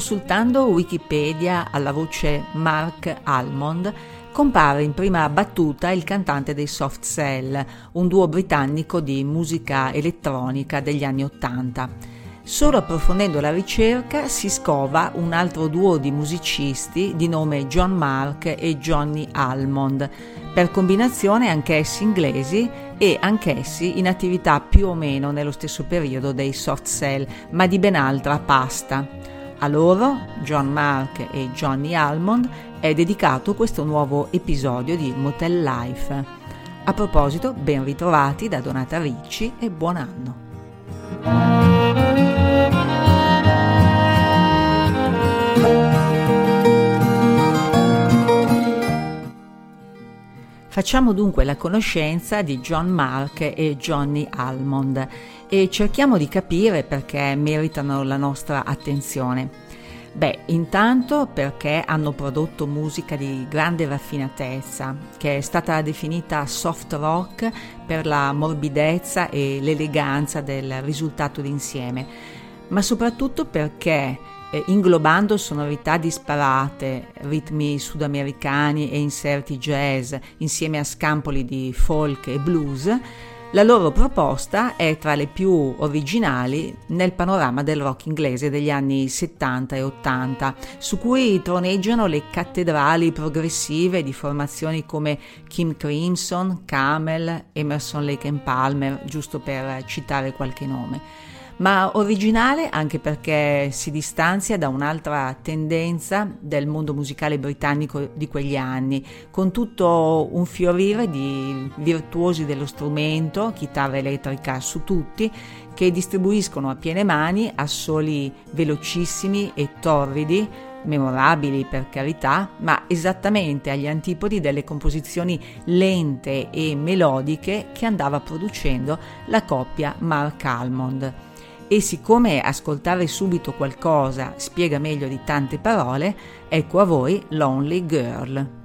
Consultando Wikipedia alla voce Mark Almond, compare in prima battuta il cantante dei Soft Cell, un duo britannico di musica elettronica degli anni Ottanta. Solo approfondendo la ricerca si scova un altro duo di musicisti di nome John Mark e Johnny Almond, per combinazione anch'essi inglesi e anch'essi in attività più o meno nello stesso periodo dei Soft Cell, ma di ben altra pasta. A loro, John Mark e Johnny Almond, è dedicato questo nuovo episodio di Motel Life. A proposito, ben ritrovati da Donata Ricci e buon anno. Facciamo dunque la conoscenza di John Mark e Johnny Almond e cerchiamo di capire perché meritano la nostra attenzione. Beh, intanto perché hanno prodotto musica di grande raffinatezza, che è stata definita soft rock per la morbidezza e l'eleganza del risultato d'insieme, ma soprattutto perché eh, inglobando sonorità disparate, ritmi sudamericani e inserti jazz insieme a scampoli di folk e blues, la loro proposta è tra le più originali nel panorama del rock inglese degli anni 70 e 80, su cui troneggiano le cattedrali progressive di formazioni come Kim Crimson, Camel, Emerson Lake Palmer, giusto per citare qualche nome ma originale anche perché si distanzia da un'altra tendenza del mondo musicale britannico di quegli anni, con tutto un fiorire di virtuosi dello strumento, chitarra elettrica su tutti, che distribuiscono a piene mani assoli velocissimi e torridi, memorabili per carità, ma esattamente agli antipodi delle composizioni lente e melodiche che andava producendo la coppia Mark Almond e siccome ascoltare subito qualcosa spiega meglio di tante parole, ecco a voi Lonely Girl.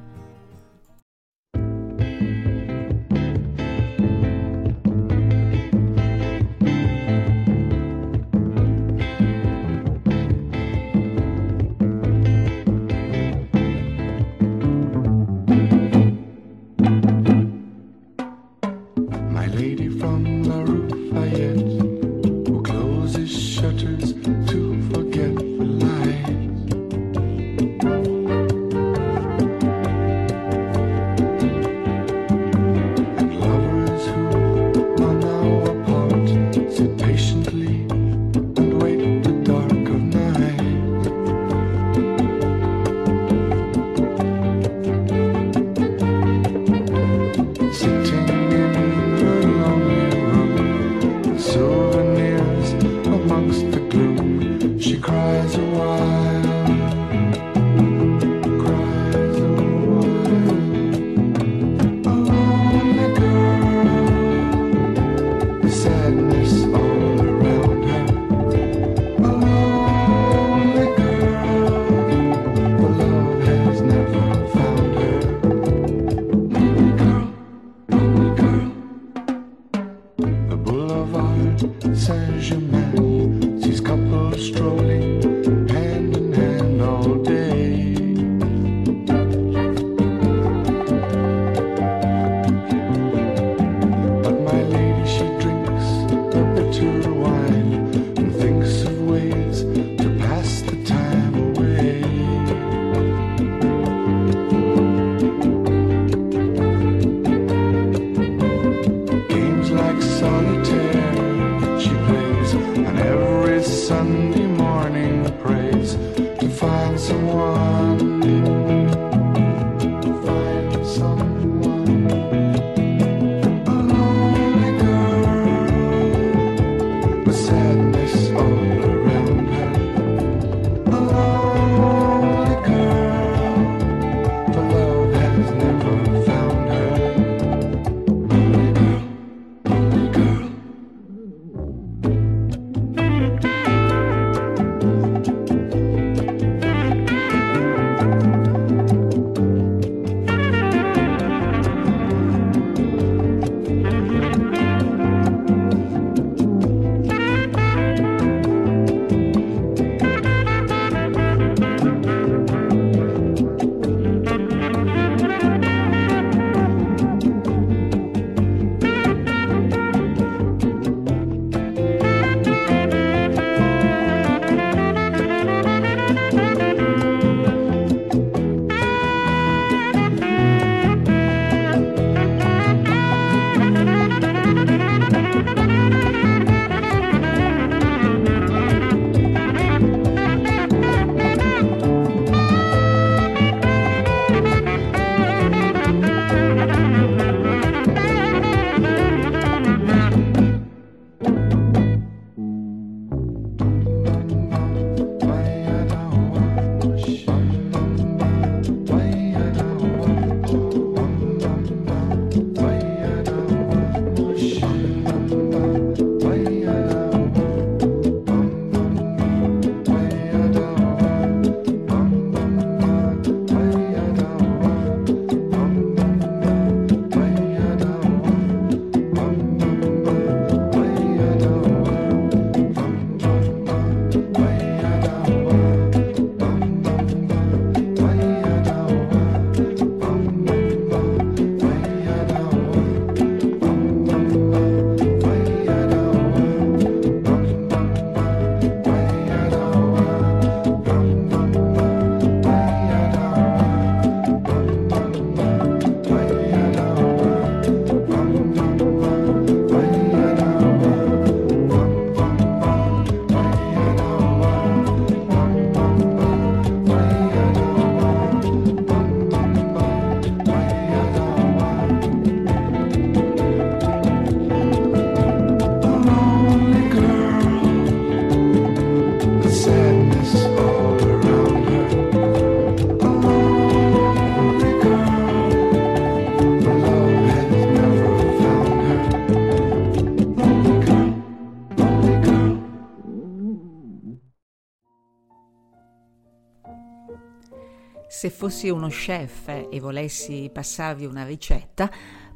Fossi uno chef e volessi passarvi una ricetta,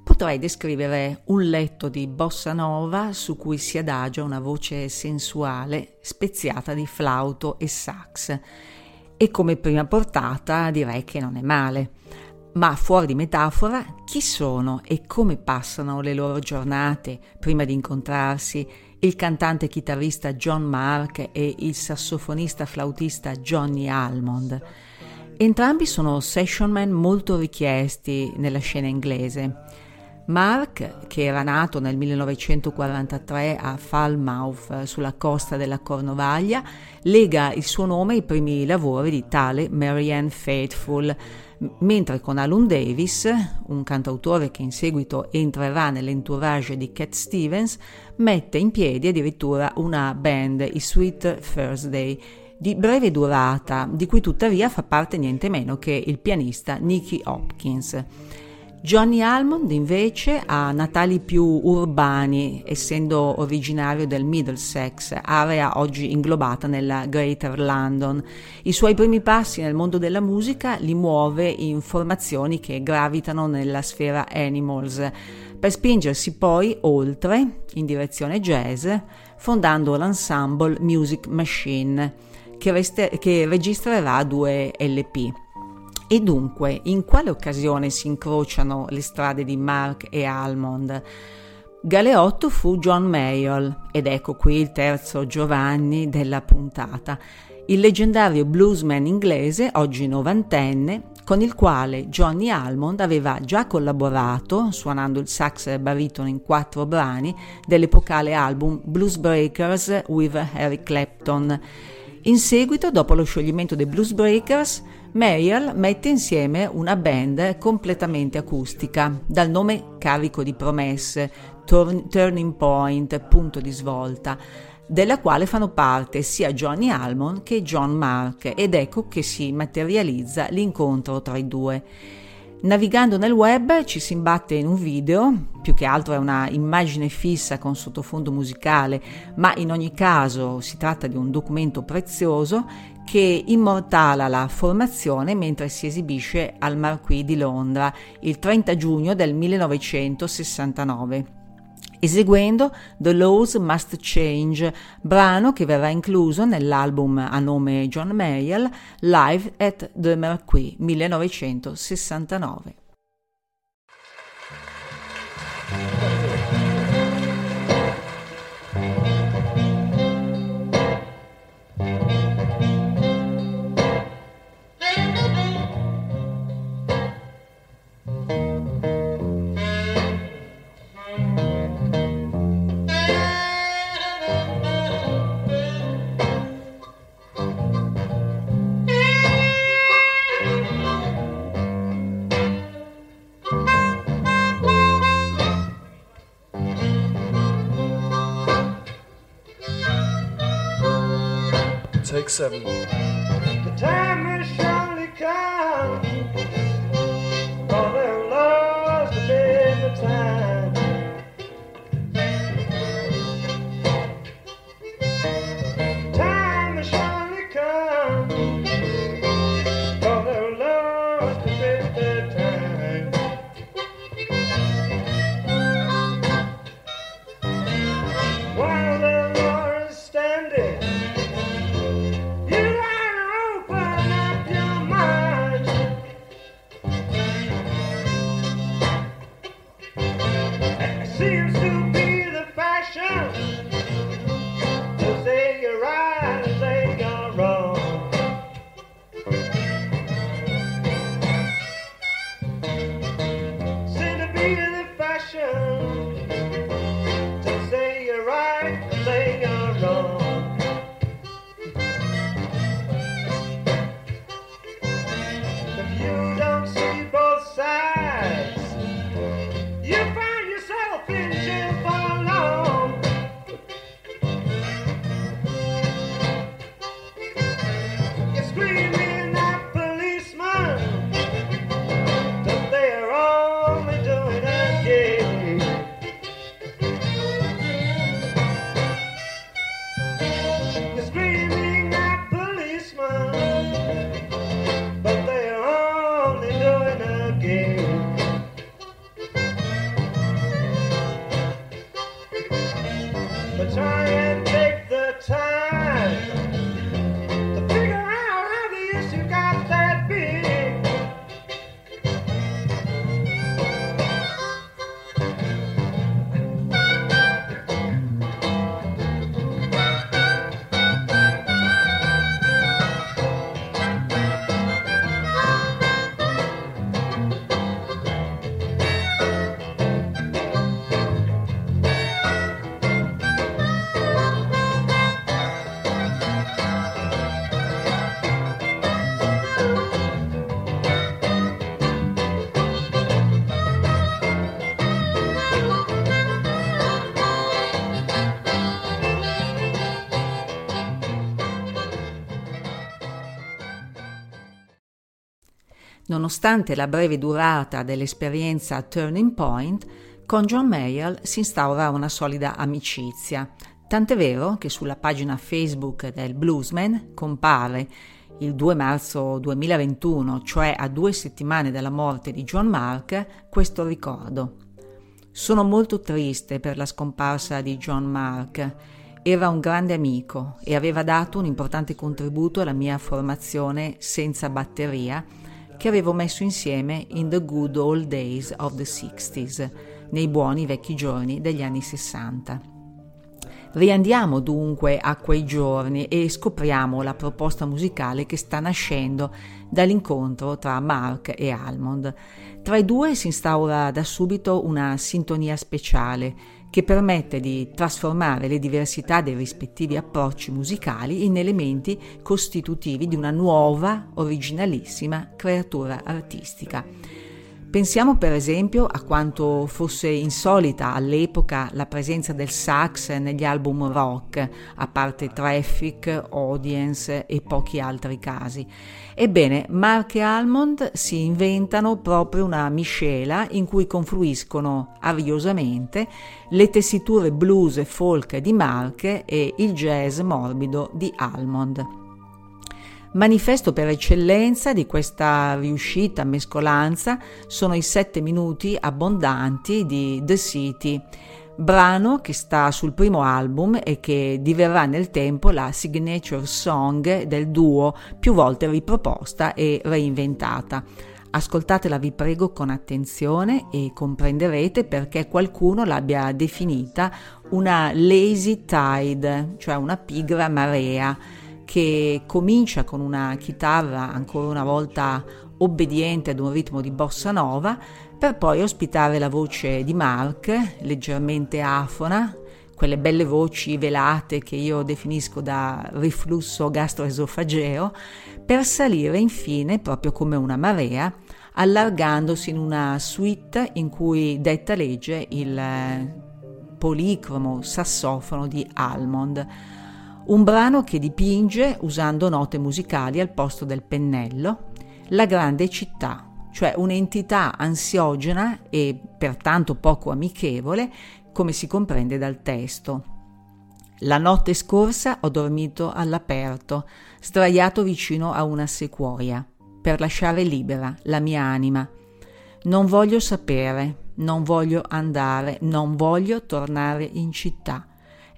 potrei descrivere un letto di bossa nova su cui si adagia una voce sensuale speziata di flauto e sax. E come prima portata direi che non è male. Ma fuori di metafora, chi sono e come passano le loro giornate prima di incontrarsi il cantante chitarrista John Mark e il sassofonista flautista Johnny Almond? Entrambi sono session man molto richiesti nella scena inglese. Mark, che era nato nel 1943 a Falmouth sulla costa della Cornovaglia, lega il suo nome ai primi lavori di tale Marianne Faithfull, mentre con Alun Davis, un cantautore che in seguito entrerà nell'entourage di Cat Stevens, mette in piedi addirittura una band, i Sweet Thursday, di breve durata, di cui tuttavia fa parte niente meno che il pianista Nicky Hopkins. Johnny Almond invece ha natali più urbani, essendo originario del Middlesex, area oggi inglobata nella Greater London. I suoi primi passi nel mondo della musica li muove in formazioni che gravitano nella sfera Animals, per spingersi poi oltre, in direzione jazz, fondando l'ensemble Music Machine, che, reste- che registrerà due LP. E dunque, in quale occasione si incrociano le strade di Mark e Almond? Galeotto fu John Mayall, ed ecco qui il terzo Giovanni della puntata, il leggendario bluesman inglese, oggi novantenne, con il quale Johnny Almond aveva già collaborato, suonando il sax baritono in quattro brani dell'epocale album Blues Breakers with Harry Clapton. In seguito, dopo lo scioglimento dei Blues Breakers, Mayall mette insieme una band completamente acustica, dal nome carico di promesse, Turning Point, punto di svolta, della quale fanno parte sia Johnny Almond che John Mark ed ecco che si materializza l'incontro tra i due. Navigando nel web ci si imbatte in un video, più che altro è una immagine fissa con sottofondo musicale, ma in ogni caso si tratta di un documento prezioso che immortala la formazione mentre si esibisce al Marquis di Londra il 30 giugno del 1969 eseguendo The Laws Must Change, brano che verrà incluso nell'album a nome John Mayall Live at the Marquis 1969. 6 7. Nonostante la breve durata dell'esperienza Turning Point, con John Mayer si instaura una solida amicizia, tant'è vero che sulla pagina Facebook del Bluesman compare il 2 marzo 2021, cioè a due settimane dalla morte di John Mark, questo ricordo. Sono molto triste per la scomparsa di John Mark. Era un grande amico e aveva dato un importante contributo alla mia formazione senza batteria che avevo messo insieme in The Good Old Days of the 60s, nei buoni vecchi giorni degli anni 60. Riandiamo dunque a quei giorni e scopriamo la proposta musicale che sta nascendo dall'incontro tra Mark e Almond. Tra i due si instaura da subito una sintonia speciale che permette di trasformare le diversità dei rispettivi approcci musicali in elementi costitutivi di una nuova, originalissima creatura artistica. Pensiamo per esempio a quanto fosse insolita all'epoca la presenza del sax negli album rock, a parte Traffic, Audience e pochi altri casi. Ebbene, Mark e Almond si inventano proprio una miscela in cui confluiscono ariosamente le tessiture blues e folk di Mark e il jazz morbido di Almond. Manifesto per eccellenza di questa riuscita mescolanza sono i sette minuti abbondanti di The City, brano che sta sul primo album e che diverrà nel tempo la signature song del duo più volte riproposta e reinventata. Ascoltatela vi prego con attenzione e comprenderete perché qualcuno l'abbia definita una lazy tide, cioè una pigra marea che comincia con una chitarra ancora una volta obbediente ad un ritmo di bossa nova, per poi ospitare la voce di Mark, leggermente afona, quelle belle voci velate che io definisco da riflusso gastroesofageo, per salire infine, proprio come una marea, allargandosi in una suite in cui detta legge il policromo sassofono di Almond un brano che dipinge, usando note musicali al posto del pennello, la grande città, cioè un'entità ansiogena e pertanto poco amichevole, come si comprende dal testo. La notte scorsa ho dormito all'aperto, sdraiato vicino a una sequoia, per lasciare libera la mia anima. Non voglio sapere, non voglio andare, non voglio tornare in città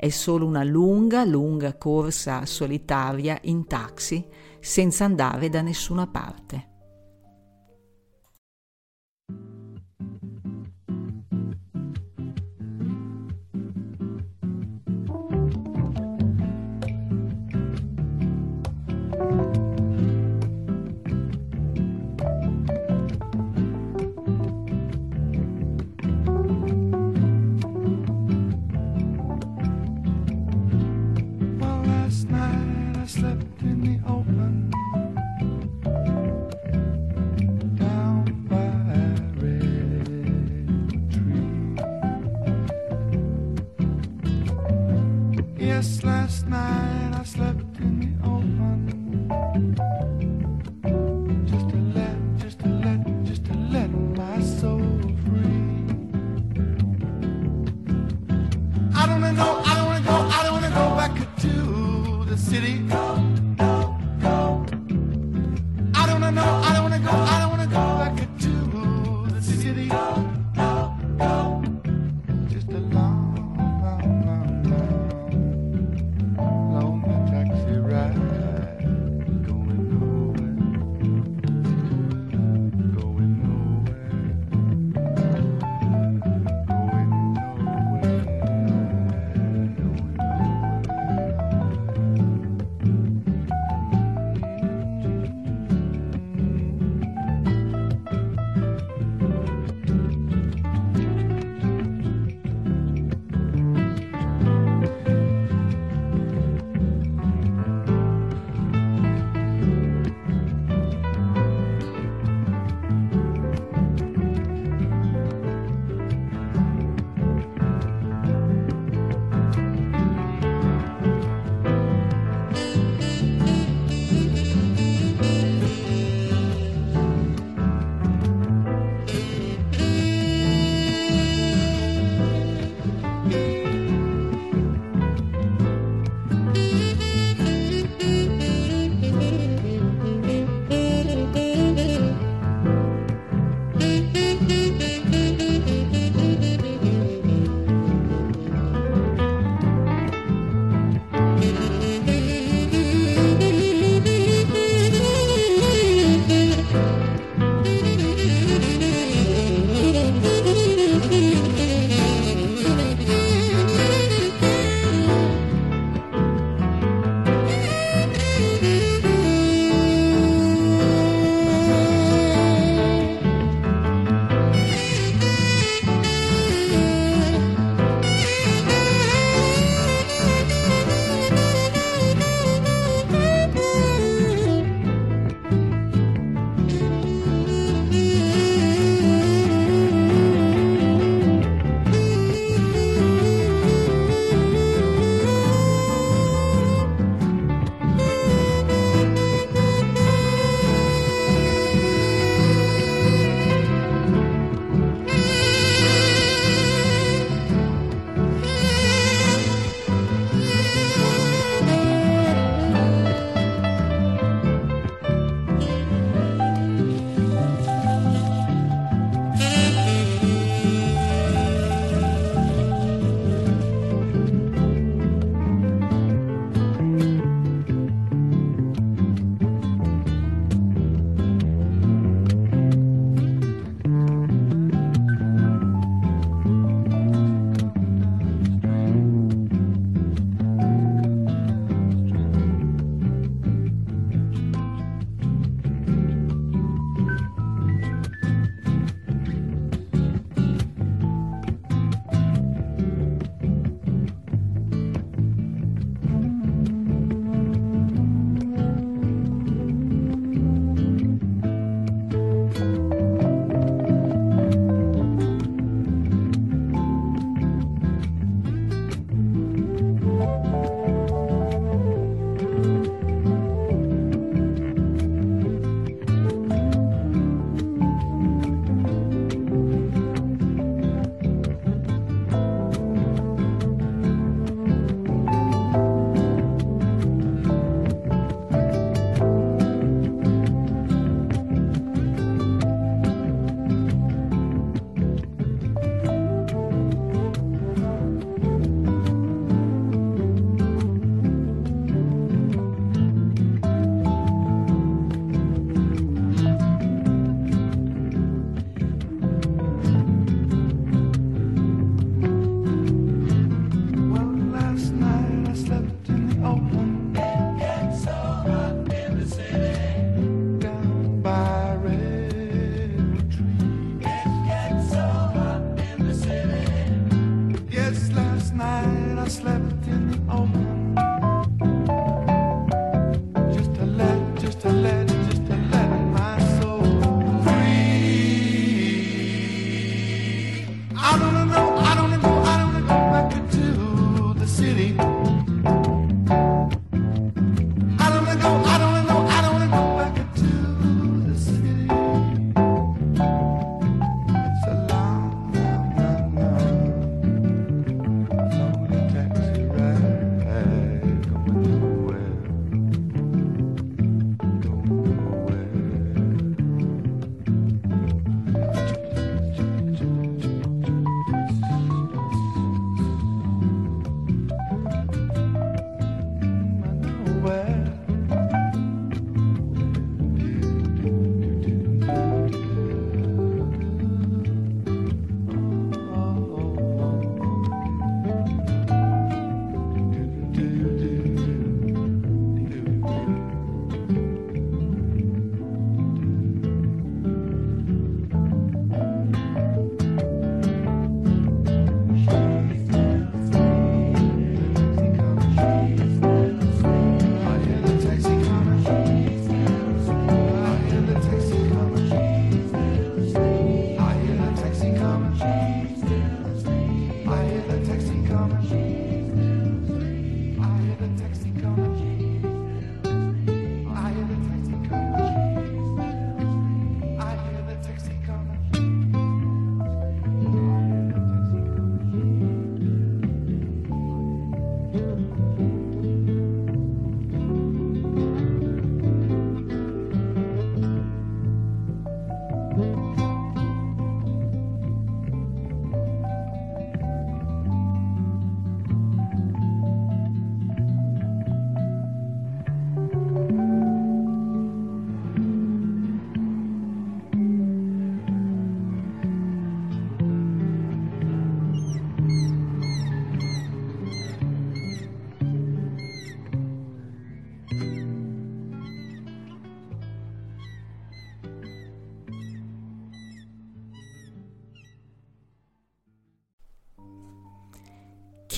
è solo una lunga, lunga corsa solitaria in taxi senza andare da nessuna parte.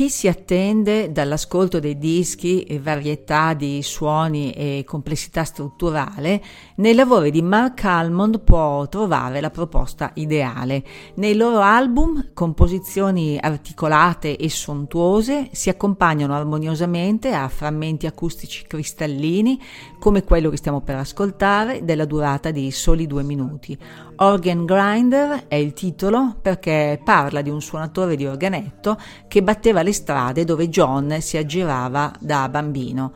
Chi si attende dall'ascolto dei dischi e varietà di suoni e complessità strutturale, nei lavori di Mark Almond può trovare la proposta ideale. Nei loro album, composizioni articolate e sontuose si accompagnano armoniosamente a frammenti acustici cristallini, come quello che stiamo per ascoltare, della durata di soli due minuti. Organ Grinder è il titolo perché parla di un suonatore di organetto che batteva le strade dove John si aggirava da bambino.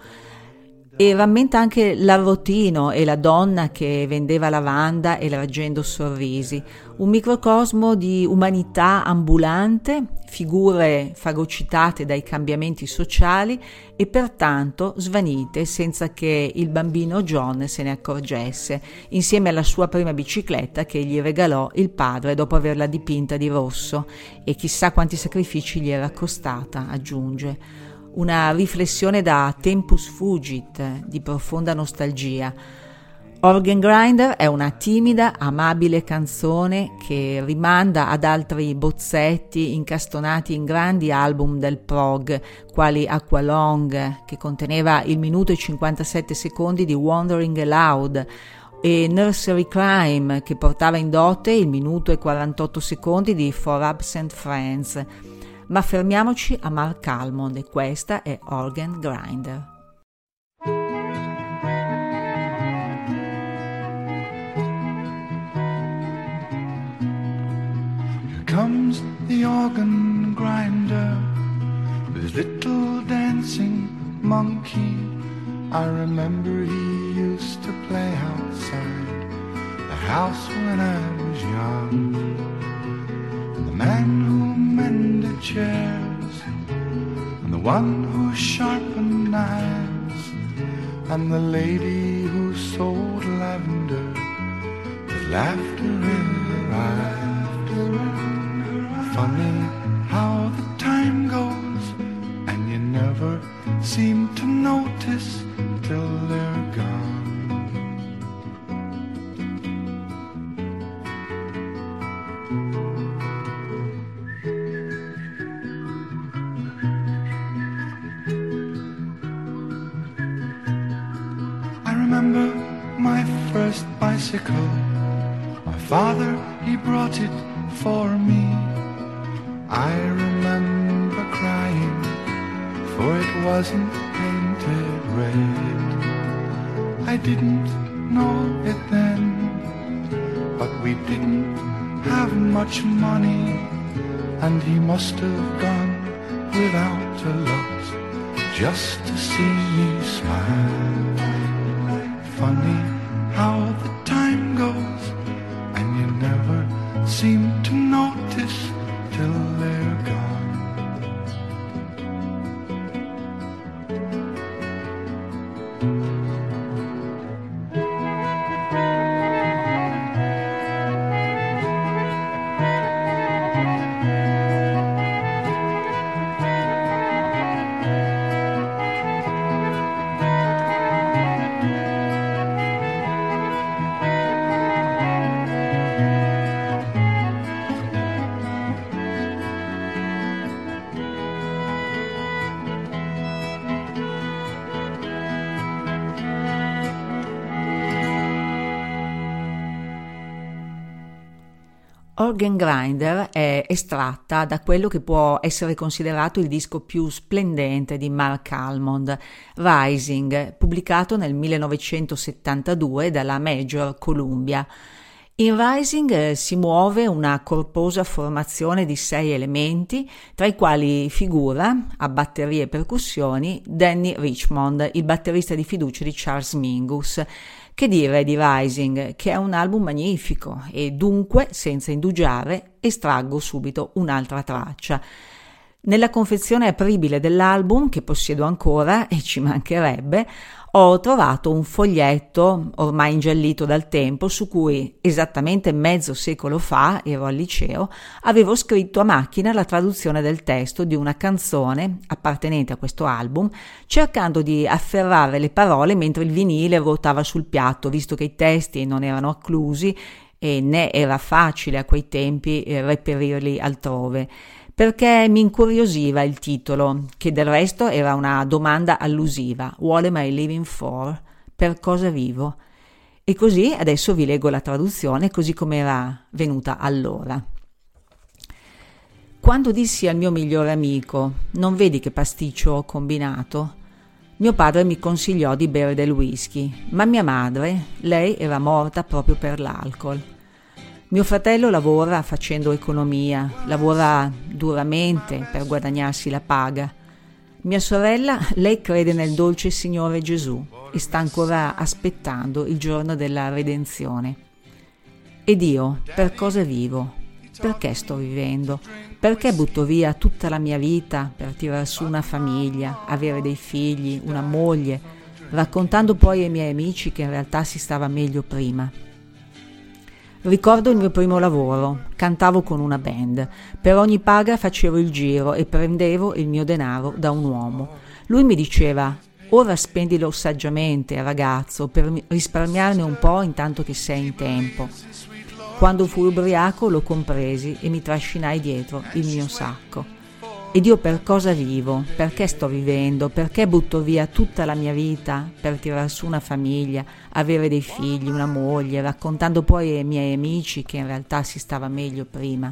E rammenta anche l'arrotino e la donna che vendeva lavanda e raggendo sorrisi, un microcosmo di umanità ambulante, figure fagocitate dai cambiamenti sociali e pertanto svanite senza che il bambino John se ne accorgesse, insieme alla sua prima bicicletta che gli regalò il padre dopo averla dipinta di rosso. E chissà quanti sacrifici gli era costata, aggiunge una riflessione da tempus fugit di profonda nostalgia. Organ Grinder è una timida, amabile canzone che rimanda ad altri bozzetti incastonati in grandi album del prog, quali Aqualong, che conteneva il minuto e 57 secondi di Wandering Aloud, e Nursery Crime, che portava in dote il minuto e 48 secondi di For Absent Friends ma fermiamoci a Mark Almond e questa è Organ Grinder. Comes the organ grinder, his little dancing monkey. I remember he used to play outside the house when I was young. And the man who mended chairs, and the one who sharpened knives, and the lady who sold lavender with laughter in her eyes. Funny how the time goes, and you never seem to notice till they're first bicycle. My father, he brought it for me. I remember crying, for it wasn't painted red. I didn't know it then, but we didn't have much money, and he must have gone without a lot just to see me smile. Funny how the Organ Grinder è estratta da quello che può essere considerato il disco più splendente di Mark Almond, Rising, pubblicato nel 1972 dalla Major Columbia. In Rising eh, si muove una corposa formazione di sei elementi, tra i quali figura, a batterie e percussioni, Danny Richmond, il batterista di fiducia di Charles Mingus, che dire di Rising, che è un album magnifico e dunque, senza indugiare, estraggo subito un'altra traccia. Nella confezione apribile dell'album, che possiedo ancora e ci mancherebbe, ho trovato un foglietto ormai ingiallito dal tempo su cui esattamente mezzo secolo fa, ero al liceo, avevo scritto a macchina la traduzione del testo di una canzone appartenente a questo album, cercando di afferrare le parole mentre il vinile ruotava sul piatto, visto che i testi non erano acclusi e né era facile a quei tempi reperirli altrove perché mi incuriosiva il titolo, che del resto era una domanda allusiva. What am I living for? Per cosa vivo? E così adesso vi leggo la traduzione così come era venuta allora. Quando dissi al mio migliore amico, non vedi che pasticcio ho combinato? Mio padre mi consigliò di bere del whisky, ma mia madre, lei era morta proprio per l'alcol. Mio fratello lavora facendo economia, lavora duramente per guadagnarsi la paga. Mia sorella, lei crede nel dolce Signore Gesù e sta ancora aspettando il giorno della redenzione. Ed io, per cosa vivo? Perché sto vivendo? Perché butto via tutta la mia vita per tirar su una famiglia, avere dei figli, una moglie, raccontando poi ai miei amici che in realtà si stava meglio prima? Ricordo il mio primo lavoro, cantavo con una band. Per ogni paga facevo il giro e prendevo il mio denaro da un uomo. Lui mi diceva: Ora spendilo saggiamente, ragazzo, per risparmiarne un po' intanto che sei in tempo. Quando fui ubriaco lo compresi e mi trascinai dietro il mio sacco. Ed io per cosa vivo? Perché sto vivendo? Perché butto via tutta la mia vita per tirar su una famiglia, avere dei figli, una moglie, raccontando poi ai miei amici che in realtà si stava meglio prima?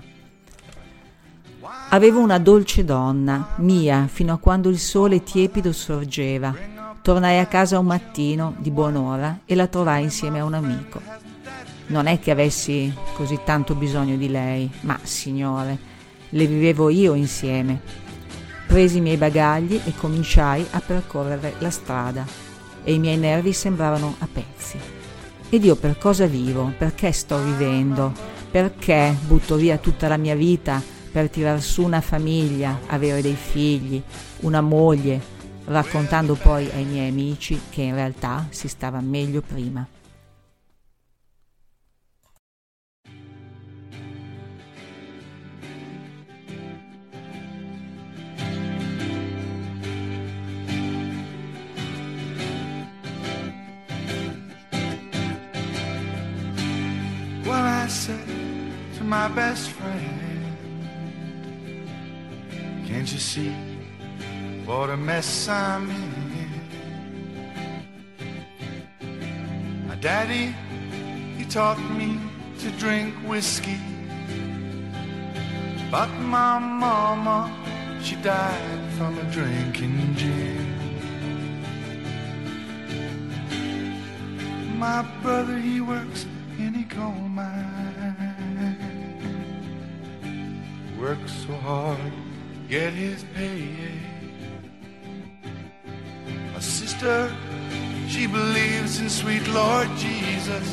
Avevo una dolce donna, mia, fino a quando il sole tiepido sorgeva. Tornai a casa un mattino, di buon'ora, e la trovai insieme a un amico. Non è che avessi così tanto bisogno di lei, ma, signore, le vivevo io insieme. Presi i miei bagagli e cominciai a percorrere la strada e i miei nervi sembravano a pezzi. Ed io per cosa vivo? Perché sto vivendo? Perché butto via tutta la mia vita per tirar su una famiglia, avere dei figli, una moglie, raccontando poi ai miei amici che in realtà si stava meglio prima. My best friend. Can't you see what a mess I'm in? My daddy, he taught me to drink whiskey. But my mama, she died from a drinking gin. My brother, he works in a coal mine works so hard, get his pay. My sister, she believes in sweet Lord Jesus,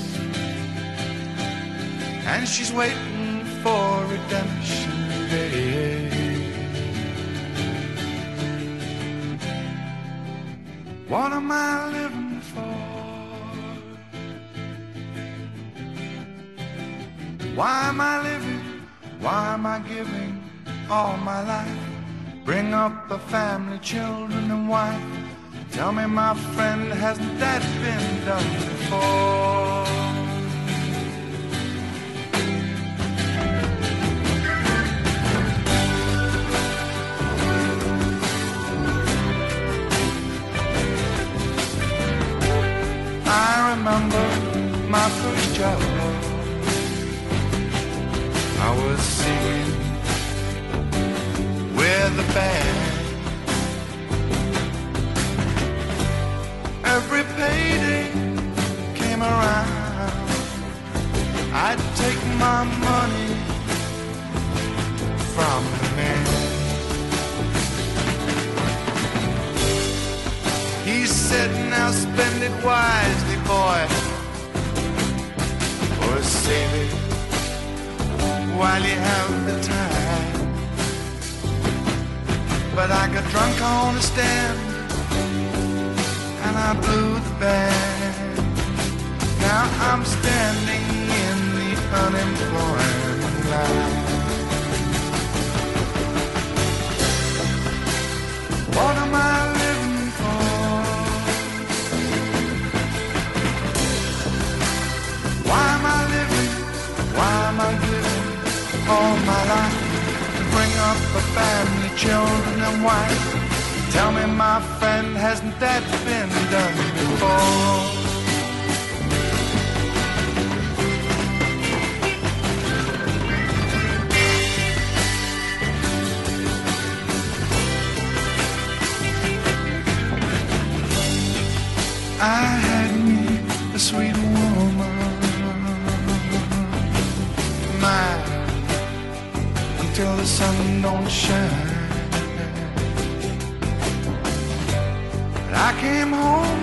and she's waiting for redemption day. What am I living for? Why am I living? Why am I giving all my life? Bring up a family, children, and wife. Tell me, my friend, hasn't that been done before? I remember my first job. With the band. Every payday came around, I'd take my money from the man. He said, now spend it wisely, boy, or save it while you have the time. But I got drunk on the stand and I blew the band. Now I'm standing in the unemployment line. What am I up a family, children, and wife? Tell me, my friend, hasn't that been done before? I the sun don't shine. But I came home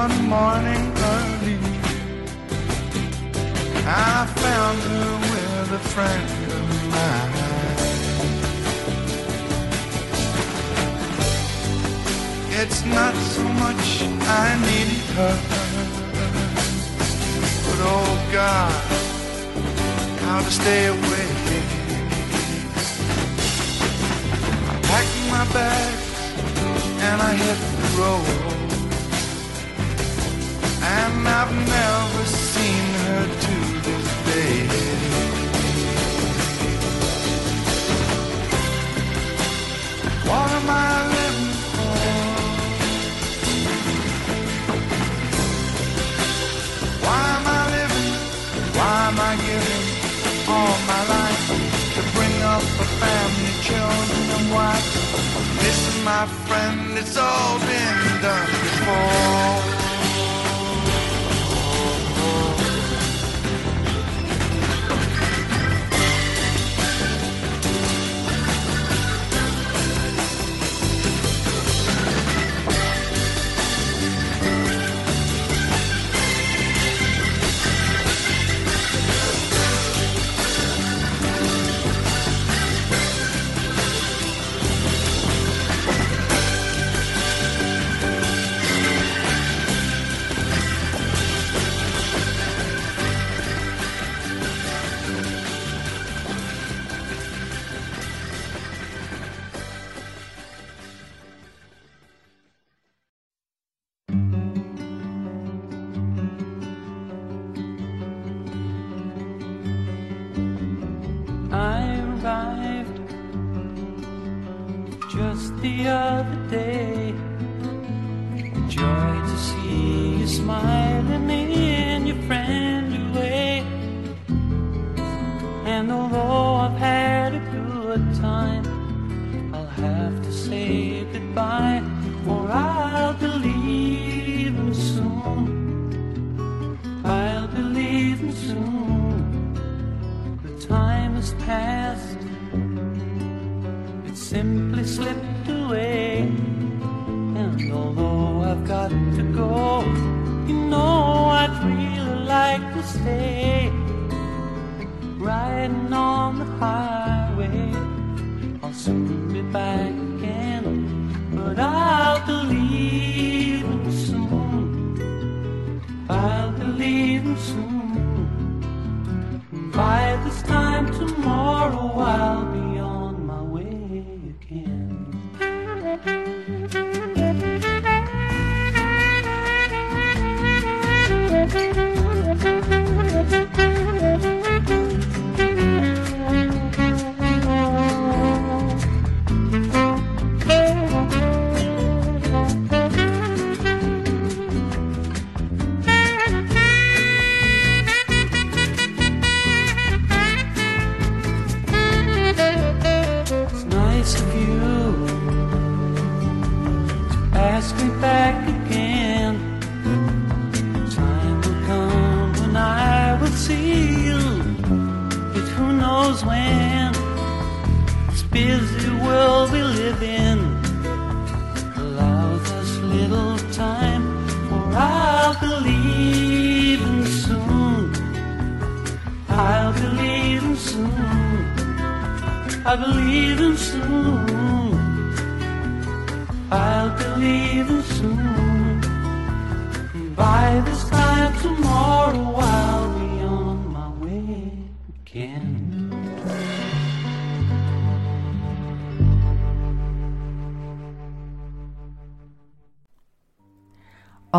one morning early. I found her with a friend of mine. It's not so much I needed her, but oh God, how to stay away. My bags and I hit the road, and I've never seen her to this day. What am I living for? Why am I living? Why am I giving all my life to bring up a family, children, and wife? My friend, it's all been done before.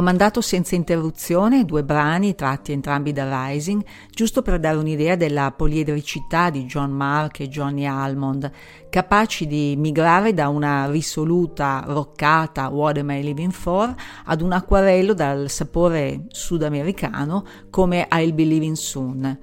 Mandato senza interruzione due brani tratti entrambi da Rising, giusto per dare un'idea della poliedricità di John Mark e Johnny Almond, capaci di migrare da una risoluta roccata What Am I Living For ad un acquarello dal sapore sudamericano come I'll Be Living Soon.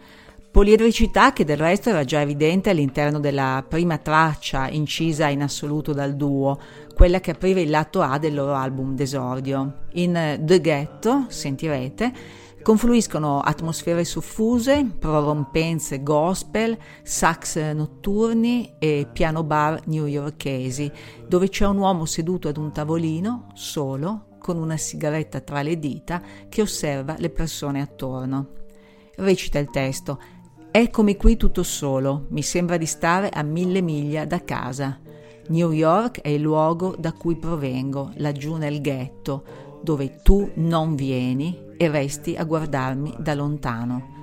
Poliedricità che del resto era già evidente all'interno della prima traccia incisa in assoluto dal duo, quella che apriva il lato A del loro album d'esordio. In The Ghetto, sentirete, confluiscono atmosfere soffuse, prorompenze gospel, sax notturni e piano bar newyorkesi, dove c'è un uomo seduto ad un tavolino, solo, con una sigaretta tra le dita, che osserva le persone attorno. Recita il testo Eccomi qui tutto solo, mi sembra di stare a mille miglia da casa. New York è il luogo da cui provengo, laggiù nel ghetto, dove tu non vieni e resti a guardarmi da lontano.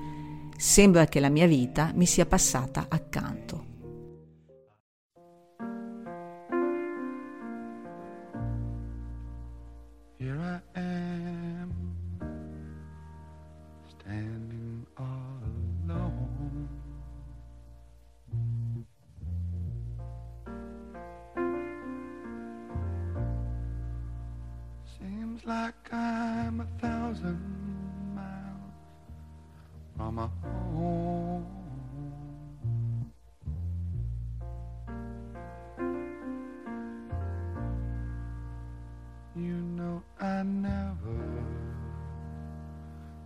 Sembra che la mia vita mi sia passata accanto. Like I'm a thousand miles from a home. You know I never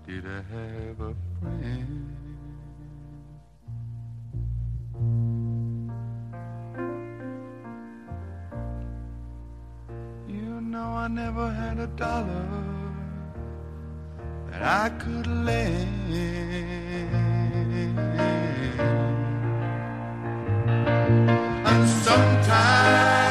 did I have a friend. Never had a dollar that I could lend. And sometimes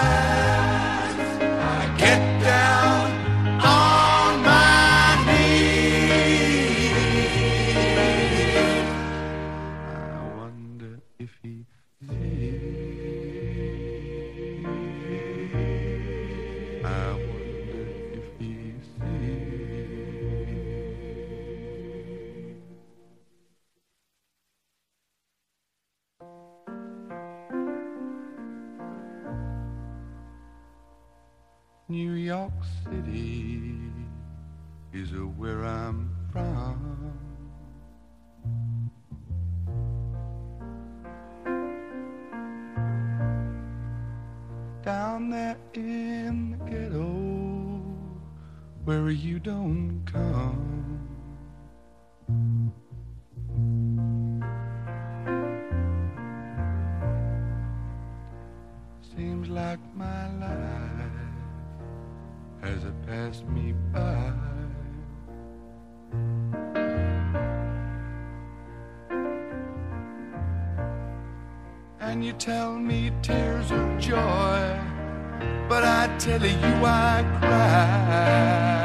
like my life as it passed me by. And you tell me tears of joy, but I tell you I cry.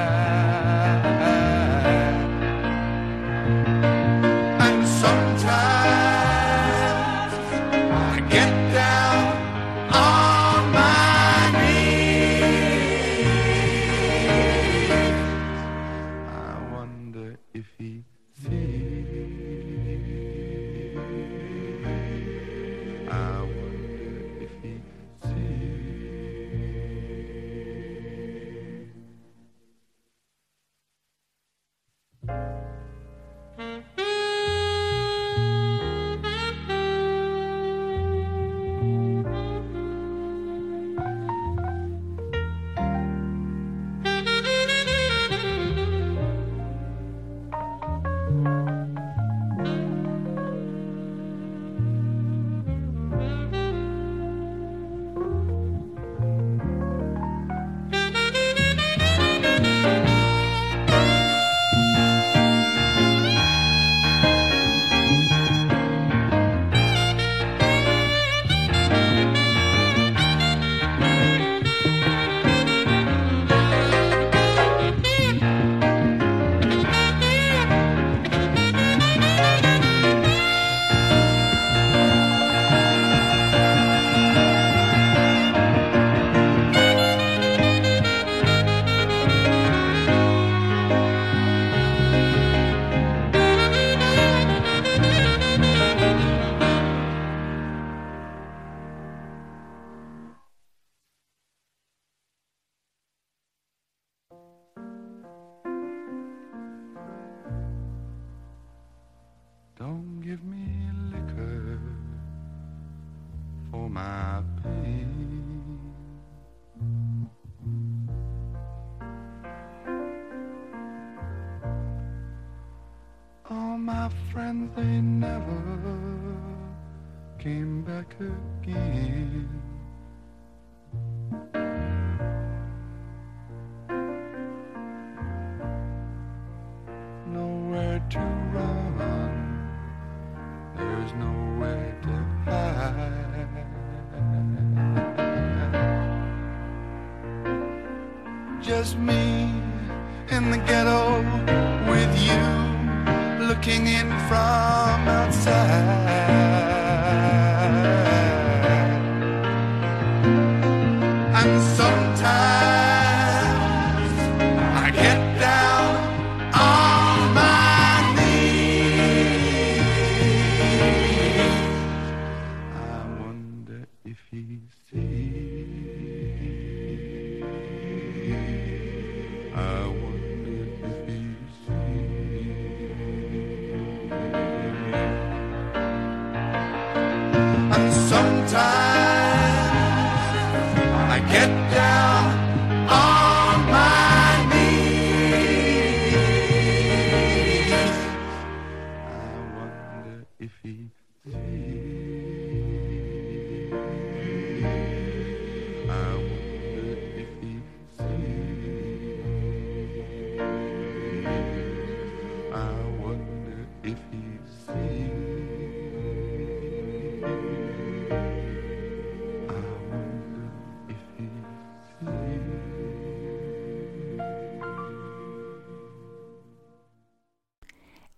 They never came back again.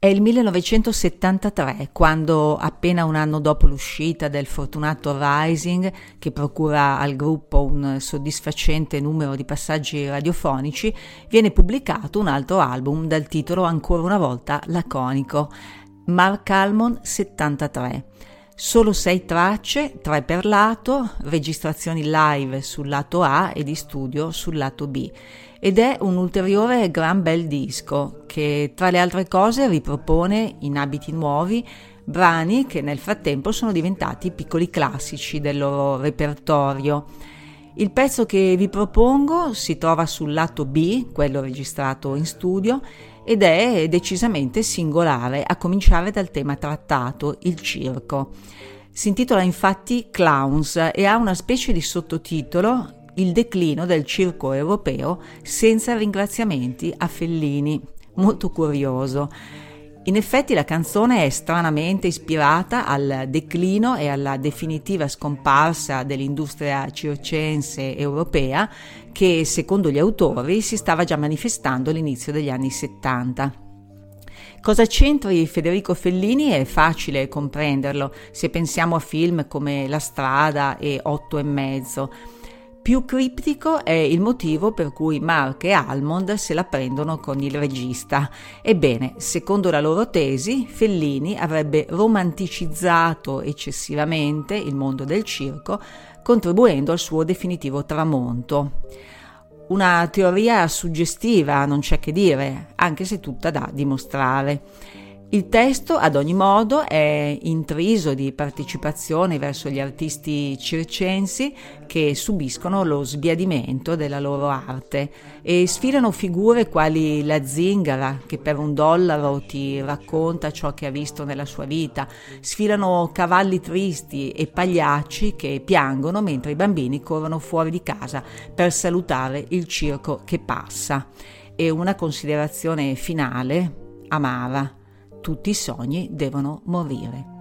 È il 1973, quando appena un anno dopo l'uscita del fortunato Rising, che procura al gruppo un soddisfacente numero di passaggi radiofonici, viene pubblicato un altro album dal titolo ancora una volta laconico, Mark Almond 73. Solo sei tracce, tre per lato, registrazioni live sul lato A e di studio sul lato B ed è un ulteriore gran bel disco che tra le altre cose ripropone in abiti nuovi brani che nel frattempo sono diventati piccoli classici del loro repertorio. Il pezzo che vi propongo si trova sul lato B, quello registrato in studio, ed è decisamente singolare, a cominciare dal tema trattato, il circo. Si intitola infatti Clowns e ha una specie di sottotitolo il declino del circo europeo senza ringraziamenti a Fellini. Molto curioso. In effetti la canzone è stranamente ispirata al declino e alla definitiva scomparsa dell'industria circense europea che, secondo gli autori, si stava già manifestando all'inizio degli anni 70. Cosa c'entri Federico Fellini è facile comprenderlo se pensiamo a film come La strada e Otto e mezzo. Più criptico è il motivo per cui Mark e Almond se la prendono con il regista. Ebbene, secondo la loro tesi, Fellini avrebbe romanticizzato eccessivamente il mondo del circo, contribuendo al suo definitivo tramonto. Una teoria suggestiva, non c'è che dire, anche se tutta da dimostrare. Il testo, ad ogni modo, è intriso di partecipazione verso gli artisti circensi che subiscono lo sbiadimento della loro arte e sfilano figure quali la zingara che per un dollaro ti racconta ciò che ha visto nella sua vita, sfilano cavalli tristi e pagliacci che piangono mentre i bambini corrono fuori di casa per salutare il circo che passa. E una considerazione finale, amara tutti i sogni devono morire.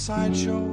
sideshow.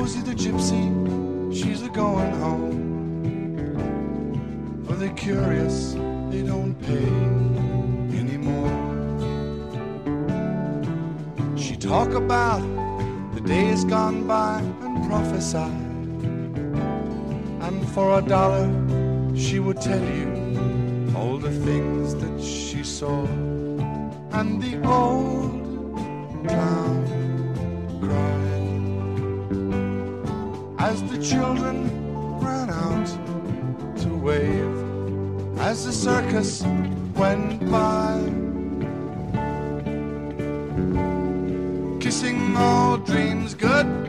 Rosie the gypsy, she's a going home. For the curious, they don't pay anymore. She talk about the days gone by and prophesy. And for a dollar, she would tell you all the things that she saw. And the old clown as the children ran out to wave as the circus went by. Kissing all dreams goodbye.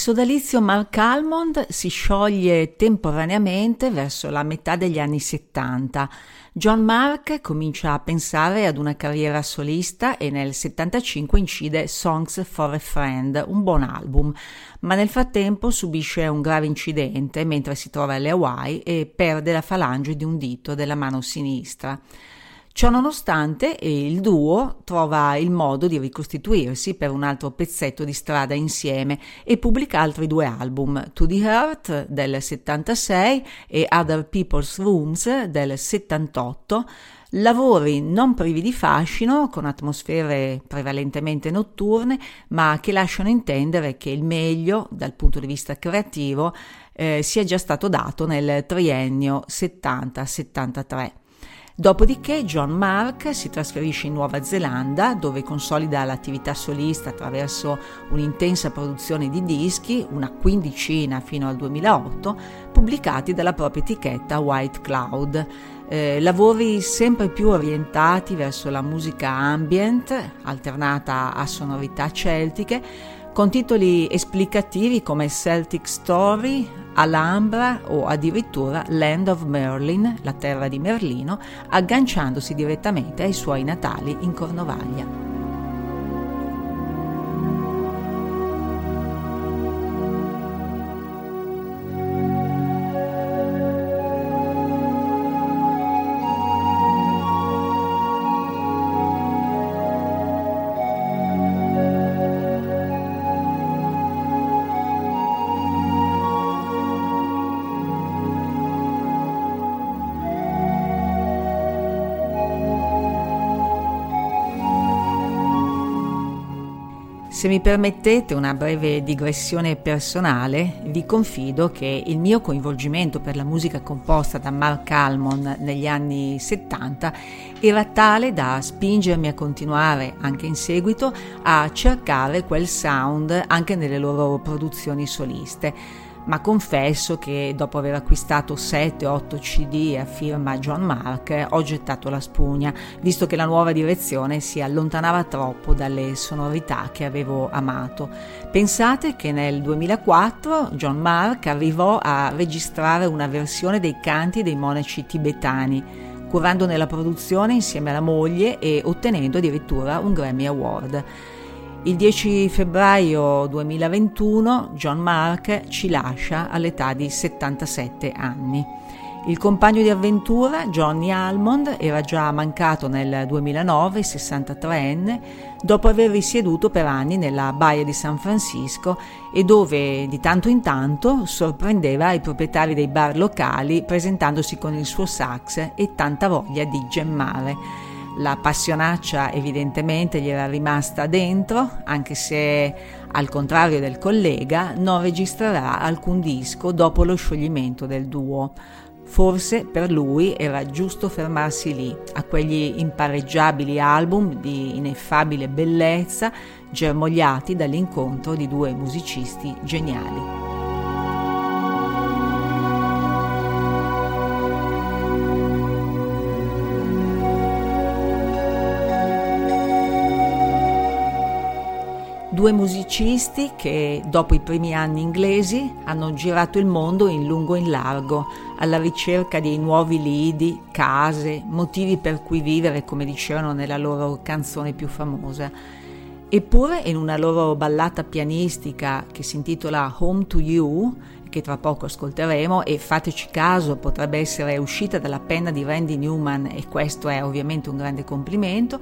Sodalizio Mark Almond si scioglie temporaneamente verso la metà degli anni 70. John Mark comincia a pensare ad una carriera solista e nel 75 incide Songs for a Friend, un buon album, ma nel frattempo subisce un grave incidente mentre si trova alle Hawaii e perde la falange di un dito della mano sinistra. Ciononostante, il duo trova il modo di ricostituirsi per un altro pezzetto di strada insieme e pubblica altri due album, To the Heart del 76 e Other People's Rooms del 78, lavori non privi di fascino, con atmosfere prevalentemente notturne, ma che lasciano intendere che il meglio dal punto di vista creativo eh, sia già stato dato nel triennio 70-73. Dopodiché John Mark si trasferisce in Nuova Zelanda dove consolida l'attività solista attraverso un'intensa produzione di dischi, una quindicina fino al 2008, pubblicati dalla propria etichetta White Cloud. Eh, lavori sempre più orientati verso la musica ambient, alternata a sonorità celtiche, con titoli esplicativi come Celtic Story, Alhambra o addirittura Land of Merlin, la terra di Merlino, agganciandosi direttamente ai suoi natali in Cornovaglia. Se mi permettete una breve digressione personale, vi confido che il mio coinvolgimento per la musica composta da Mark Almond negli anni 70 era tale da spingermi a continuare anche in seguito a cercare quel sound anche nelle loro produzioni soliste ma confesso che dopo aver acquistato 7-8 CD a firma John Mark ho gettato la spugna, visto che la nuova direzione si allontanava troppo dalle sonorità che avevo amato. Pensate che nel 2004 John Mark arrivò a registrare una versione dei canti dei monaci tibetani, curandone la produzione insieme alla moglie e ottenendo addirittura un Grammy Award. Il 10 febbraio 2021 John Mark ci lascia all'età di 77 anni. Il compagno di avventura, Johnny Almond, era già mancato nel 2009, 63enne, dopo aver risieduto per anni nella baia di San Francisco e dove di tanto in tanto sorprendeva i proprietari dei bar locali presentandosi con il suo sax e tanta voglia di gemmare. La passionaccia evidentemente gli era rimasta dentro, anche se al contrario del collega non registrerà alcun disco dopo lo scioglimento del duo. Forse per lui era giusto fermarsi lì, a quegli impareggiabili album di ineffabile bellezza germogliati dall'incontro di due musicisti geniali. Due musicisti che, dopo i primi anni inglesi, hanno girato il mondo in lungo e in largo, alla ricerca di nuovi lidi, case, motivi per cui vivere, come dicevano nella loro canzone più famosa. Eppure in una loro ballata pianistica che si intitola Home to You, che tra poco ascolteremo e fateci caso potrebbe essere uscita dalla penna di Randy Newman e questo è ovviamente un grande complimento,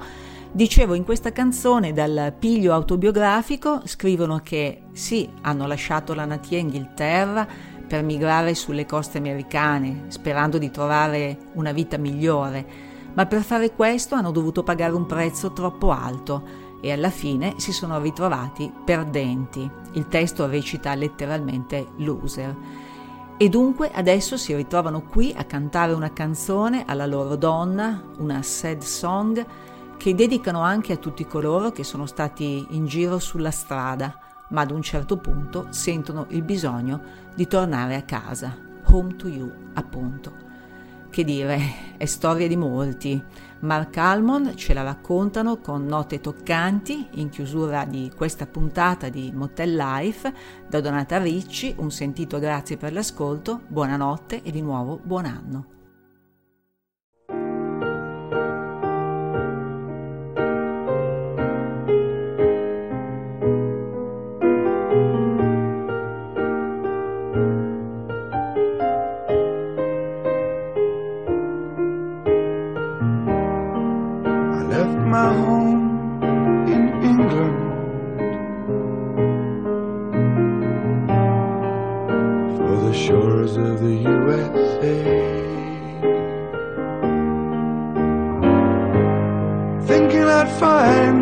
Dicevo, in questa canzone dal piglio autobiografico scrivono che sì, hanno lasciato la natia Inghilterra per migrare sulle coste americane, sperando di trovare una vita migliore, ma per fare questo hanno dovuto pagare un prezzo troppo alto e alla fine si sono ritrovati perdenti. Il testo recita letteralmente loser. E dunque adesso si ritrovano qui a cantare una canzone alla loro donna, una sad song, che dedicano anche a tutti coloro che sono stati in giro sulla strada, ma ad un certo punto sentono il bisogno di tornare a casa, home to you, appunto. Che dire, è storia di molti. Mark Almond ce la raccontano con note toccanti in chiusura di questa puntata di Motel Life da Donata Ricci, un sentito grazie per l'ascolto, buonanotte e di nuovo buon anno. Thinking I'd find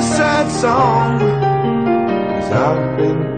sad song. Cause I've been